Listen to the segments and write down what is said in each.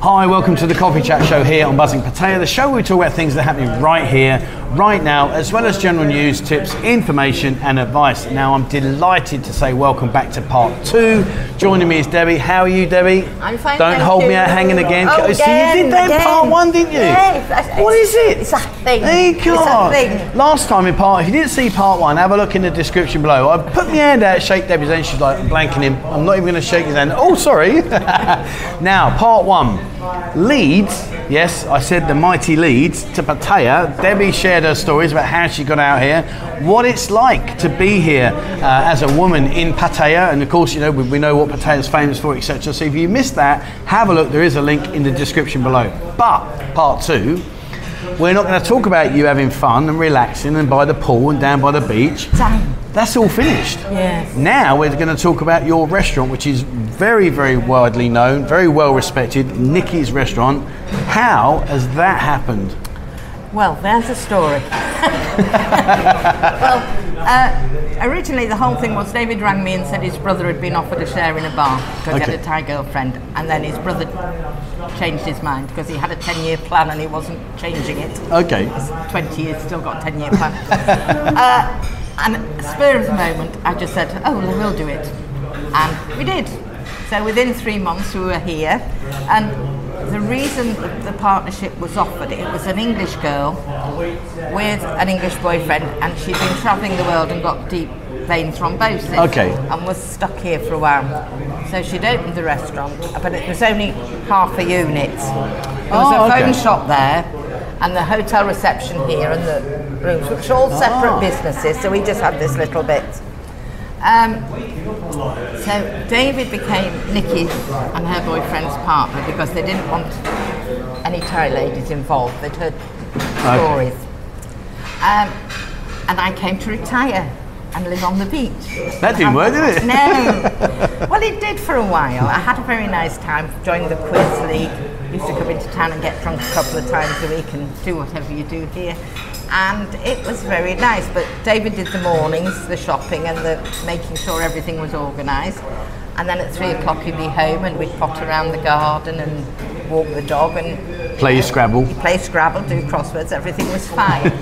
Hi, welcome to the Coffee Chat Show here on Buzzin Pattaya, the show where we talk about things that are happening right here, right now, as well as general news, tips, information, and advice. Now, I'm delighted to say welcome back to part two. Joining me is Debbie. How are you, Debbie? I'm fine, Don't hold me out hanging again. Oh, again. so you did again, that in again. part one, didn't you? Yes, What is it? It's a thing. Hey, God. thing. Last time in part, if you didn't see part one, have a look in the description below. I put my hand out, shake Debbie's hand. She's like blanking him. I'm not even going to shake his hand. Oh, sorry. now, part one. Leeds. Yes, I said the mighty Leeds to Pattaya. Debbie shared her stories about how she got out here, what it's like to be here uh, as a woman in Pattaya, and of course, you know we, we know what Pattaya is famous for, etc. So if you missed that, have a look. There is a link in the description below. But part two. We're not going to talk about you having fun and relaxing and by the pool and down by the beach. Done. That's all finished. Yes. Now we're going to talk about your restaurant, which is very, very widely known, very well respected, Nicky's Restaurant. How has that happened? Well, there's a story. well, uh, originally the whole thing was David rang me and said his brother had been offered a share in a bar because he Okay. had a Thai girlfriend, and then his brother changed his mind because he had a 10 year plan and he wasn't changing it. Okay. 20 years, still got a 10 year plan. uh, and spur of the moment, I just said, oh, well, we'll do it. And we did. So within three months, we were here. And the reason that the partnership was offered, it was an English girl with an English boyfriend, and she'd been travelling the world and got deep vein thrombosis. Okay. And was stuck here for a while. So she'd opened the restaurant, but it was only half a unit. There was Oh, a phone okay. shop there and the hotel reception here and the rooms, which are all separate Ah. businesses, so we just had this little bit. Um, so David became Nicky's and her boyfriend's partner because they didn't want any Thai ladies involved. They'd heard stories. Um, and I came to retire and live on the beach. That didn't work, did it? No. well, it did for a while. I had a very nice time joining the quiz league. Used to come into town and get drunk a couple of times a week and do whatever you do here. And it was very nice. But David did the mornings, the shopping and the making sure everything was organised. And then at three o'clock he'd be home and we'd pot around the garden and walk the dog and Play your Scrabble. play Scrabble, do crosswords, everything was fine.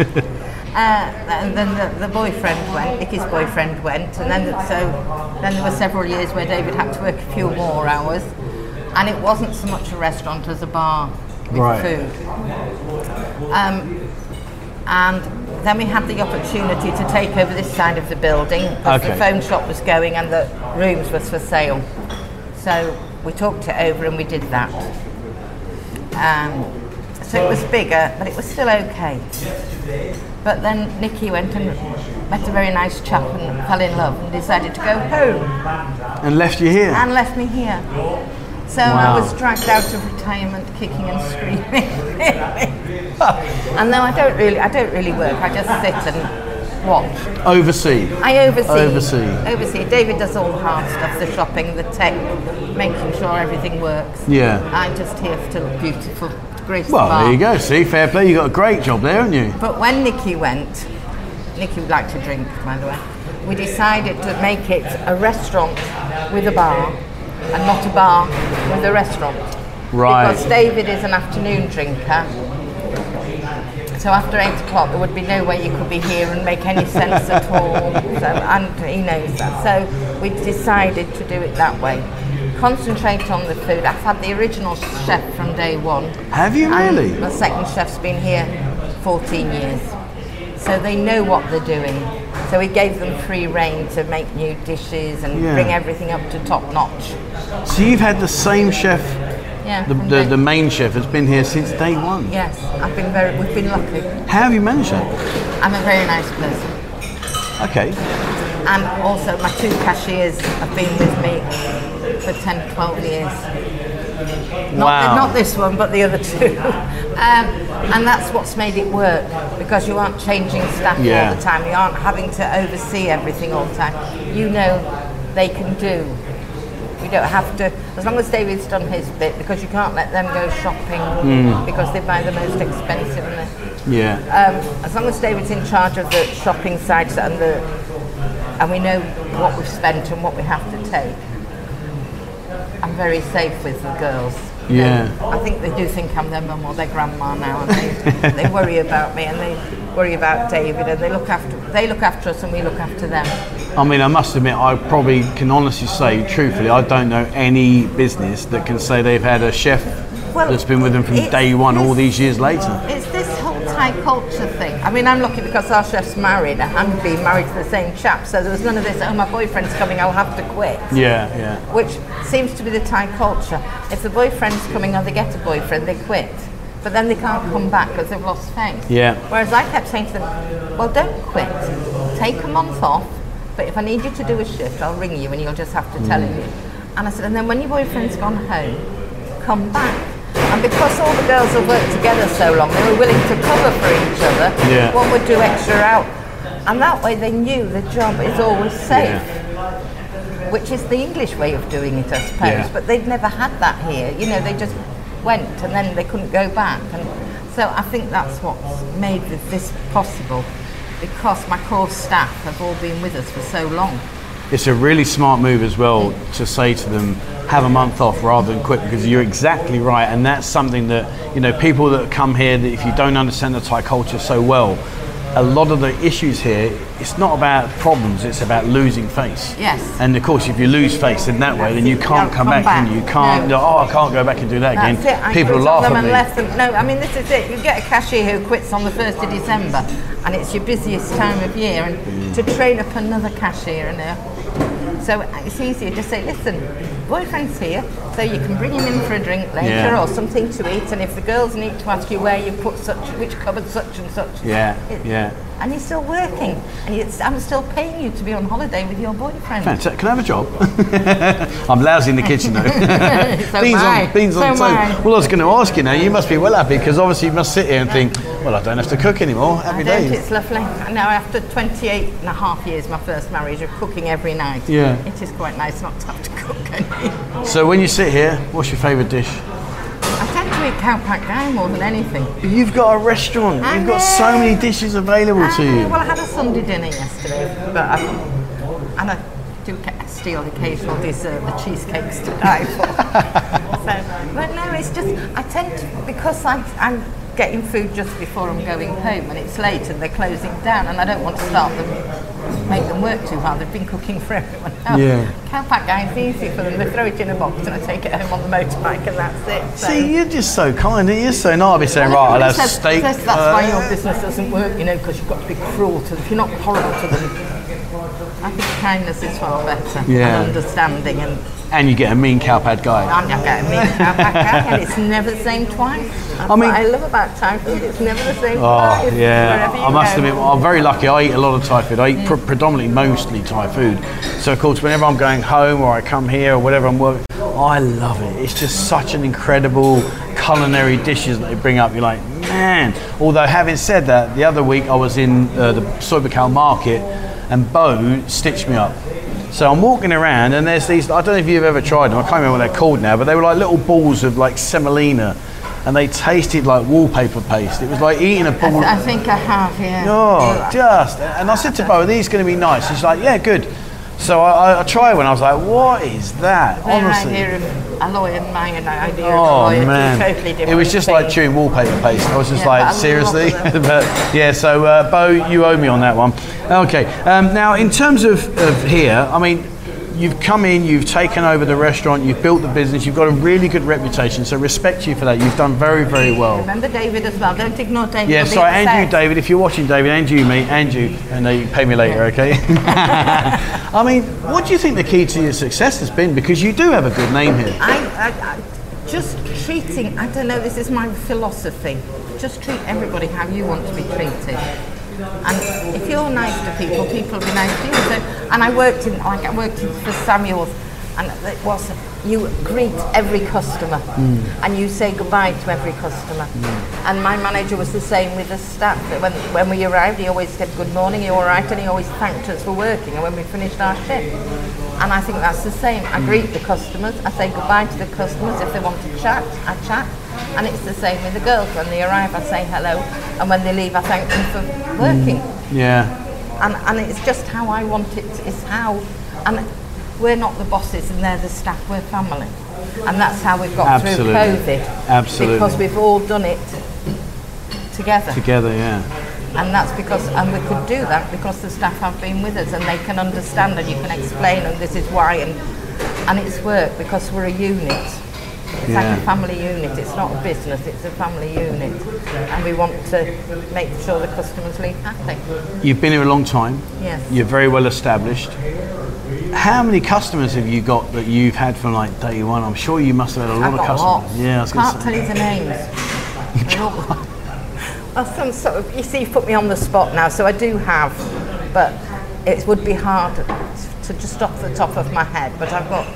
uh, and then the, the boyfriend went, Nicky's boyfriend went, and then so then there were several years where David had to work a few more hours, and it wasn't so much a restaurant as a bar with Right. food. Um, and then we had the opportunity to take over this side of the building because Okay. the phone shop was going and the rooms was for sale. So we talked it over and we did that. Um, so it was bigger, but it was still okay. But then Nicky went and met a very nice chap and fell in love and decided to go home And left you here. and left me here. So Wow. I was dragged out of retirement, kicking and screaming. and now I don't really, I don't really work. I just sit and watch. Oversee. I oversee. Oversee. Oversee. David does all the hard stuff, the shopping, the tech, making sure everything works. Yeah. I'm just here to look beautiful, grace Well, the there you go. See, fair play. You got a great job there, haven't you? But when Nicky went, Nicky would like to drink, by the way, we decided to make it a restaurant with a bar and not a bar with a restaurant. Right. Because David is an afternoon drinker. So after eight o'clock, there would be no way you could be here and make any sense at all. So, and he knows that. So we decided to do it that way. Concentrate on the food. I've had the original chef from day one. Have you really? The second chef's been here 14 years. So they know what they're doing. So we gave them free reign to make new dishes and Yeah. bring everything up to top notch. So you've had the same chef, Yeah. the, the, the main chef, has been here since day one. yes, I've been very. We've been lucky. How have you managed that? I'm a very nice person. Okay. And also, my two cashiers have been with me for 10, 12 years. Not, Wow. not this one, but the other two. um, and that's what's made it work because you aren't changing staff Yeah. all the time. You aren't having to oversee everything all the time. You know they can do. You don't have to, as long as David's done his bit, because you can't let them go shopping Hmm. because they buy the most expensive. And the, Yeah. um, as long as David's in charge of the shopping sites and the and we know what we've spent and what we have to take, I'm very safe with the girls. Yeah. I think they do think I'm their mum or their grandma now, and they, they worry about me and they worry about David, and they look after they look after us and we look after them. I mean, I must admit, I probably can honestly say, truthfully, I don't know any business that can say they've had a chef Well, that's been with them from day one, all these years later. It's this whole Thai culture thing. I mean, I'm lucky because our chef's married and being married to the same chap, so there was none of this. Oh, my boyfriend's coming, I'll have to quit. Yeah, yeah. which seems to be the Thai culture. If the boyfriend's coming or they get a boyfriend, they quit. But then they can't come back because they've lost faith. Yeah. Whereas I kept saying to them, well, don't quit. Take a month off, but if I need you to do a shift, I'll ring you and you'll just have to tell Mm. him. And I said, and then when your boyfriend's gone home, come back. And because all the girls have worked together so long, they were willing to cover for each other. Yeah. One would do extra out. And that way they knew the job is always safe Yeah which is the English way of doing it, I suppose. Yeah. But they'd never had that here. You know, they just went and then they couldn't go back. And so I think that's what's made this possible because my core staff have all been with us for so long. It's a really smart move as well to say to them, have a month off rather than quit because you're exactly right. And that's something that, you know, people that come here, that if you don't understand the Thai culture so well, a lot of the issues here, it's not about problems, it's about losing face. Yes. And of course, if you lose face in that way, then you can't come come back, back. and you can't, No. oh, I can't go back and do that again. That's it. People laugh at me. No, I mean this is it. You get a cashier who quits on the first of December, and it's your busiest time of year, and Mm. to train up another cashier and a so it's easier to say, listen, boyfriend's here, so you can bring him in for a drink later Yeah. or something to eat, and if the girls need to ask you where you put such, which cupboard such and such, Yeah, it- yeah. and you're still working, and it's, I'm still paying you to be on holiday with your boyfriend. Fantastic. Can I have a job? I'm lousy in the kitchen though. So beans on, beans So on toast. Well, I was going to ask you now. You must be well happy because obviously you must sit here and think, well, I don't have to cook anymore. Happy I don't, days. it's lovely. Now, after 28 and a half years, my first marriage, of cooking every night. Yeah. It is quite nice not to have to cook any. So when you sit here, what's your favourite dish? I tend to eat khao pad gai more than anything. You've got a restaurant. I You've got so many dishes available to Uh, you. well, I had a Sunday dinner yesterday, but I, and I do steal the occasional dessert, the cheesecakes to die for. so, but no, it's just I tend to because I, I'm getting food just before I'm going home, and it's late and they're closing down, and I don't want to start them, make them work too hard. They've been cooking for everyone else. Yeah. Khao pad gai is easy for them. They throw it in a box and I take it home on the motorbike, and that's it. So. See, you're just so kind. You're so nice. I'll be saying, right, I'll have says- steak. says that's uh, why your business doesn't work, you know, because you've got to be cruel to them. If you're not horrible to them, kindness is far better. Yeah. And understanding, and and you get a mean khao pad gai. I'm not getting me and it's never the same twice. That's I mean- I love about Thai food. It's never the same Oh twice. yeah, I must go. admit, I'm very lucky. I eat a lot of Thai food. I eat pr- predominantly, mostly Thai food. So of course, whenever I'm going home or I come here or whatever I'm working, I love it. It's just such an incredible culinary dishes that they bring up. You're like, man. Although having said that, the other week I was in uh, the Soi Buakhao market and Bo stitched me up. So I'm walking around and there's these, I don't know if you've ever tried them, I can't remember what they're called now, but they were like little balls of like semolina and they tasted like wallpaper paste. It was like eating a ball. I think I have, yeah. Oh, just. And I said to Bo, are these going to be nice? She's like, yeah, good. So I, I, I tried one. I was like, what is that? Their Honestly. idea of aroy and my idea Oh of aroy man, totally different it was just like chewing wallpaper paste. I was just Yeah, like, seriously, but yeah. So, uh, Bo, you owe me on that one. Okay. Um, now, in terms of, of here, I mean, you've come in, you've taken over the restaurant, you've built the business, you've got a really good reputation. So, respect you for that. You've done very, very well. Remember David as well. Don't ignore David. Yeah, sorry, and you. David. If you're watching, David, and you, mate, and you, and you pay me later, okay? I mean, what do you think the key to your success has been? Because you do have a good name here. I, I, I just treating. I don't know. This is my philosophy. Just treat everybody how you want to be treated. And if you're nice to people, people will be nice to you. So, and I worked in, like I worked in, for Samuel's, and it was you greet every customer, mm. and you say goodbye to every customer. Mm. And my manager was the same with the staff. When when we arrived, he always said good morning, you all right, and he always thanked us for working. And when we finished our shift, and I think that's the same. I mm. greet the customers. I say goodbye to the customers. If they want to chat, I chat. And it's the same with the girls. When they arrive, I say hello. And when they leave, I thank them for mm. working. Yeah. And, and it's just how I want it. It's how. And we're not the bosses and they're the staff. We're family. And that's how we've got Absolutely. through COVID. Absolutely. Because we've all done it together. Together, yeah. And that's because, and we could do that because the staff have been with us and they can understand and you can explain and this is why and and it's worked because we're a unit. It's Yeah. like a family unit. It's not a business. It's a family unit, and we want to make sure the customers leave happy. You've been here a long time. Yes. You're very well established. How many customers have you got that you've had from like day one? I'm sure you must have had a lot I've of customers. lots. Yeah, I was Can't tell you the names. They're all- well, some sort of, you see, you've put me on the spot now, so I do have, but it would be hard to just off the top of my head. But I've got,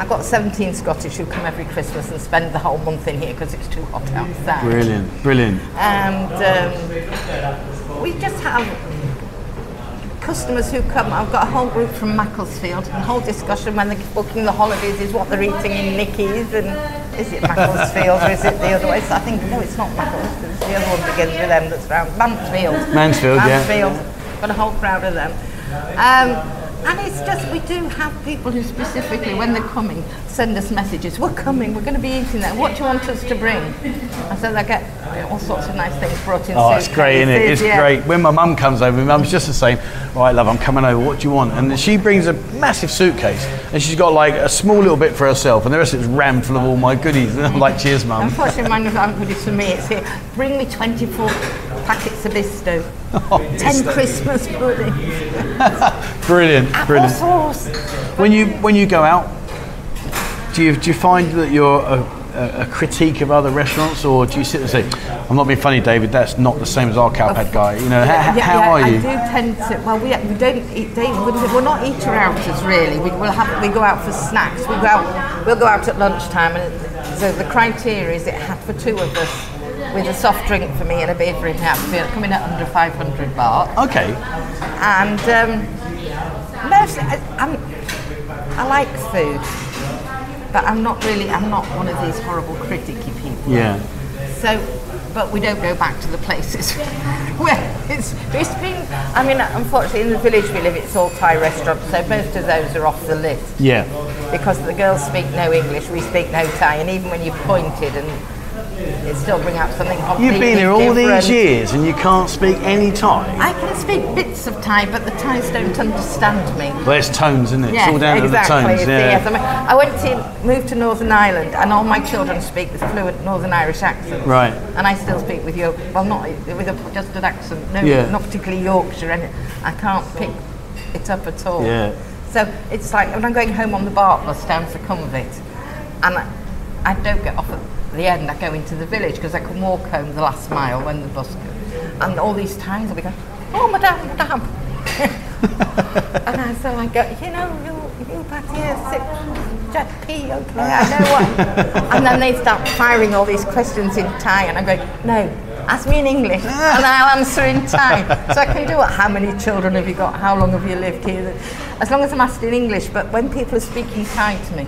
I've got 17 Scottish who come every Christmas and spend the whole month in here because it's too hot outside. Brilliant, brilliant. and um, we just have customers who come. I've got a whole group from Macclesfield. The whole discussion when they're booking the holidays is what they're eating in Nicky's and is it Macclesfield or is it the other way? So I think no, it's not Macclesfield. It's the other one begins with them that's round Mansfield. Mansfield, yeah. Mansfield. Got a whole crowd of them. Um, and it's just, we do have people who specifically, when they're coming, send us messages. We're coming, we're going to be eating that. What do you want us to bring? And so they get all sorts of nice things brought in. Oh, it's great, isn't it? It's yeah. great. When my mum comes over, my mum's just the same. Right, love, I'm coming over. What do you want? And she brings a massive suitcase, and she's got like a small little bit for herself, and the rest of it's rammed full of all my goodies. And I'm like, cheers, mum. Unfortunately, mine aren't goodies for me. It's here. Bring me 24 packets of Bisto. Oh, 10 Christmas puddings. Brilliant, Apple brilliant. sauce. When you when you go out, do you do you find that you're a, a, critique of other restaurants, or do you sit and say, "I'm not being funny, David. That's not the same as our khao pad gai." You know, how, Yeah, how yeah, are you? I do tend to. Well, we, we don't eat. They, we're not eater outers really. We will have. We go out for snacks. We go out. We'll go out at lunchtime, and so the criteria is it had for two of us with a soft drink for me and a beverage outfit coming at under 500 baht. Okay, And um, most, I, I'm, I like food, but I'm not really. I'm not one of these horrible criticky people. yeah, So, but we don't go back to the places where it's, it's been. I mean, unfortunately, in the village we live, it's all Thai restaurants, so most of those are off the list yeah. because the girls speak no English, we speak no Thai, and even when you pointed and it still bring out something You've been here all different. these years, and you can't speak any Thai. I can speak bits of Thai, but the Thais don't understand me. Well, it's tones, isn't it? Yes, it's all down exactly. to the tones. Yeah. yes, I, mean, I went to move to Northern Ireland, and all my children speak with fluent Northern Irish accents. Right. And I still speak with York. Well, not with a, just an accent. No, Yeah. not particularly Yorkshire. And I can't pick it up at all. Yeah. So it's like when I'm going home on the baht bus down to Sukhumvit, and I, I don't get off at the end. I go into the village because I can walk home the last mile when the bus goes. And all these times I'll be going, "Oh, madame, madame." and I, so I go, you know, you, you back here, sit, jet P, okay, I know what. and then they start firing all these questions in Thai, and I go, no, ask me in English, and I'll answer in Thai. So I can do it. How many children have you got? How long have you lived here? As long as I'm asked in English, but when people are speaking Thai to me,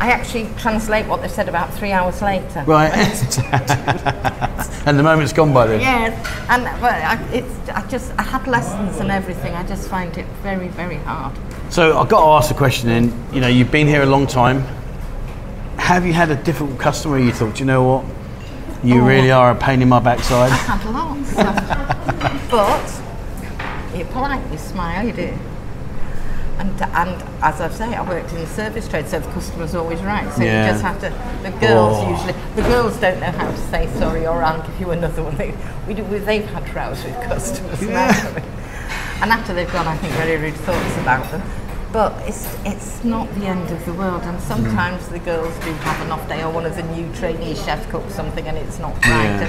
I actually translate what they said about three hours later. Right. and the moment's gone by then. Yes, and but I, it's I just I had lessons and everything. I just find it very very hard. So I've got to ask the question then. You know, you've been here a long time. Have you had a difficult customer you thought, you know what? You Oh. really are a pain in my backside? I had lots, but you politely smile, you do. And, and as I say, I worked in the service trade, so the customer's always right. So Yeah. you just have to. The girls Oh. usually, the girls don't know how to say sorry, or I'll give you another one. They, we do, we, they've had rows with customers, now, and after they've gone, I think very rude thoughts about them. But it's it's not the end of the world, and sometimes the girls do have an off day, or one of the new trainee chefs cooks something, and it's not right. Yeah.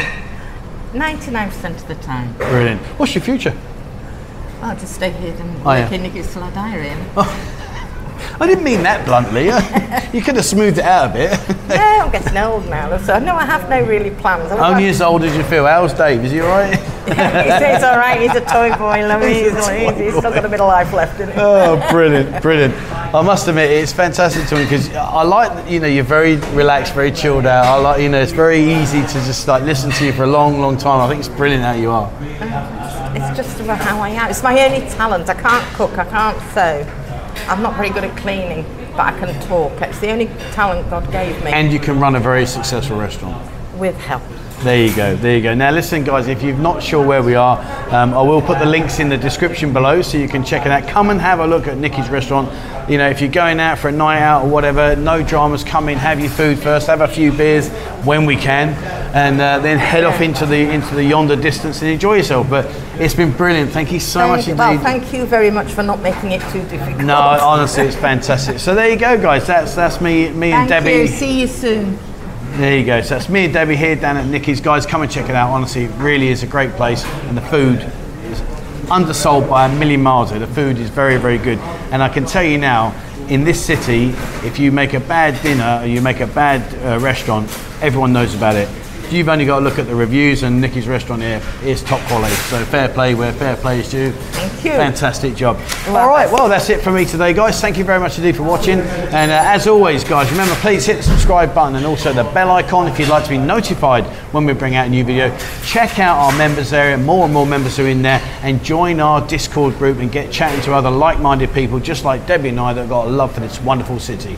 And ninety-nine percent of the time, Brilliant. What's your future? I'll just stay here and Oh, yeah. work in Nicky's till I die, really. I didn't mean that bluntly. you could have smoothed it out a bit. yeah, I'm getting old now, so no, I have no really plans. I've Only as old as you feel. How's Dave? Is he all right? he says all right. He's a toy boy. Love. He's He's, he's, he's still got a bit of life left in him. Oh, brilliant, brilliant. I must admit, it's fantastic to me because I like, you know, you're very relaxed, very chilled out. I like, you know, it's very easy to just like listen to you for a long, long time. I think it's brilliant how you are. It's just about how I am. It's my only talent. I can't cook. I can't sew. I'm not very good at cleaning, but I can talk. It's the only talent God gave me And you can run a very successful restaurant. with help. There you go. There you go. Now, listen, guys. If you're not sure where we are, um, I will put the links in the description below so you can check it out. Come and have a look at Nicky's restaurant. You know, if you're going out for a night out or whatever, no dramas. Come in, have your food first, have a few beers when we can, and uh, then head off into the into the yonder distance and enjoy yourself. But it's been brilliant. Thank you so much Thank- indeed. well, thank you very much for not making it too difficult. no, honestly, it's fantastic. So there you go, guys. That's that's me, me and Thank Debbie. you. See you soon. There you go. So that's me and Debbie here down at Nicky's. Guys, come and check it out. Honestly, it really is a great place, and the food undersold by a million miles. The food is very, very good, and I can tell you now, in this city, if you make a bad dinner or you make a bad uh, restaurant, everyone knows about it. You've only got to look at the reviews, and Nicky's restaurant here is top quality. So fair play where fair play is due. Thank you. Fantastic job. Well, All right, well, that's it for me today, guys. Thank you very much indeed for watching. And uh, as always, guys, remember, please hit the subscribe button and also the bell icon if you'd like to be notified when we bring out a new video. Check out our members area. More and more members are in there. And join our Discord group and get chatting to other like-minded people just like Debbie and I that have got a love for this wonderful city.